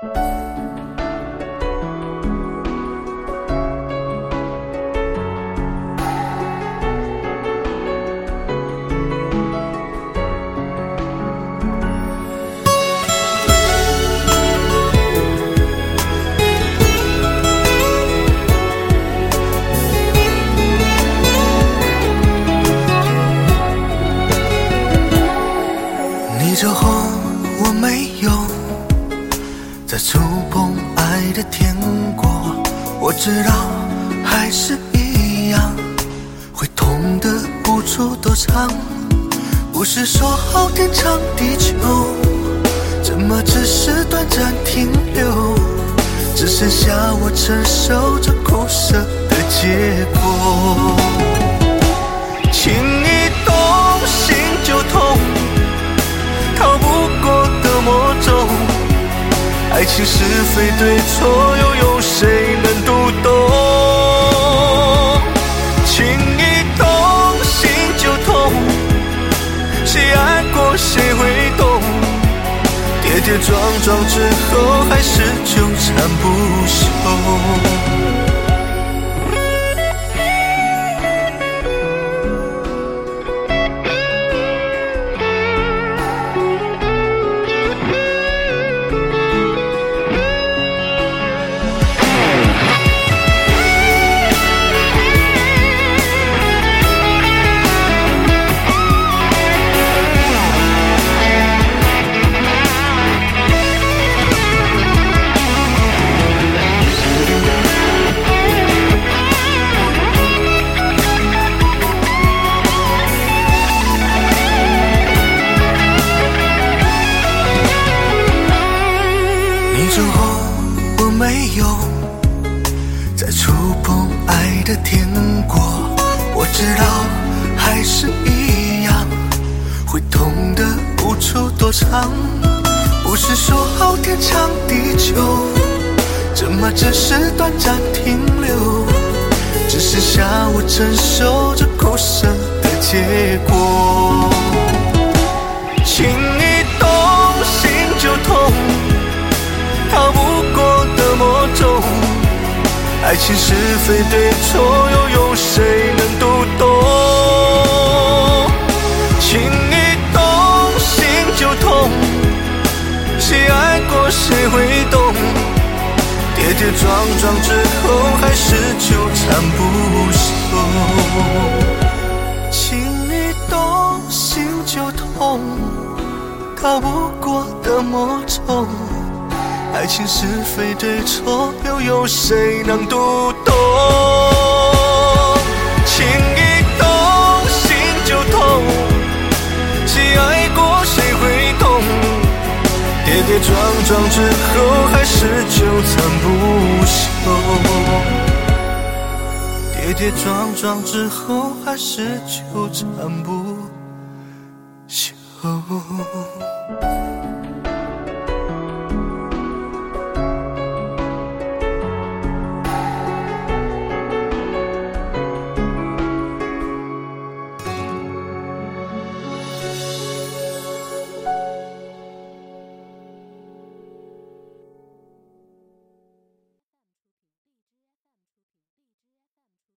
你走后，我没有在触碰爱的天国。我知道还是一样，会痛的无处躲藏。不是说好天长地久，怎么只是短暂停留？只剩下我承受爱情是非对错，又有谁能读懂？情一动心就痛，谁爱过谁会懂？跌跌撞撞之后，还是纠缠不休。有再触碰爱的天国。我知道还是一样，会痛的无处躲藏。不是说好天长地久，怎么只是短暂停留？只剩下我承受着苦涩的结果。情情是非对错，又有谁能读懂？情一动心就痛，谁爱过谁会懂？跌跌撞撞之后，还是纠缠不休。情一动心就痛，逃不过的魔咒。爱情是非对错，又有谁能读懂？情一动心就痛，谁爱过谁会懂？跌跌撞撞之后，还是纠缠不休。跌跌撞撞之后，还是纠缠不休。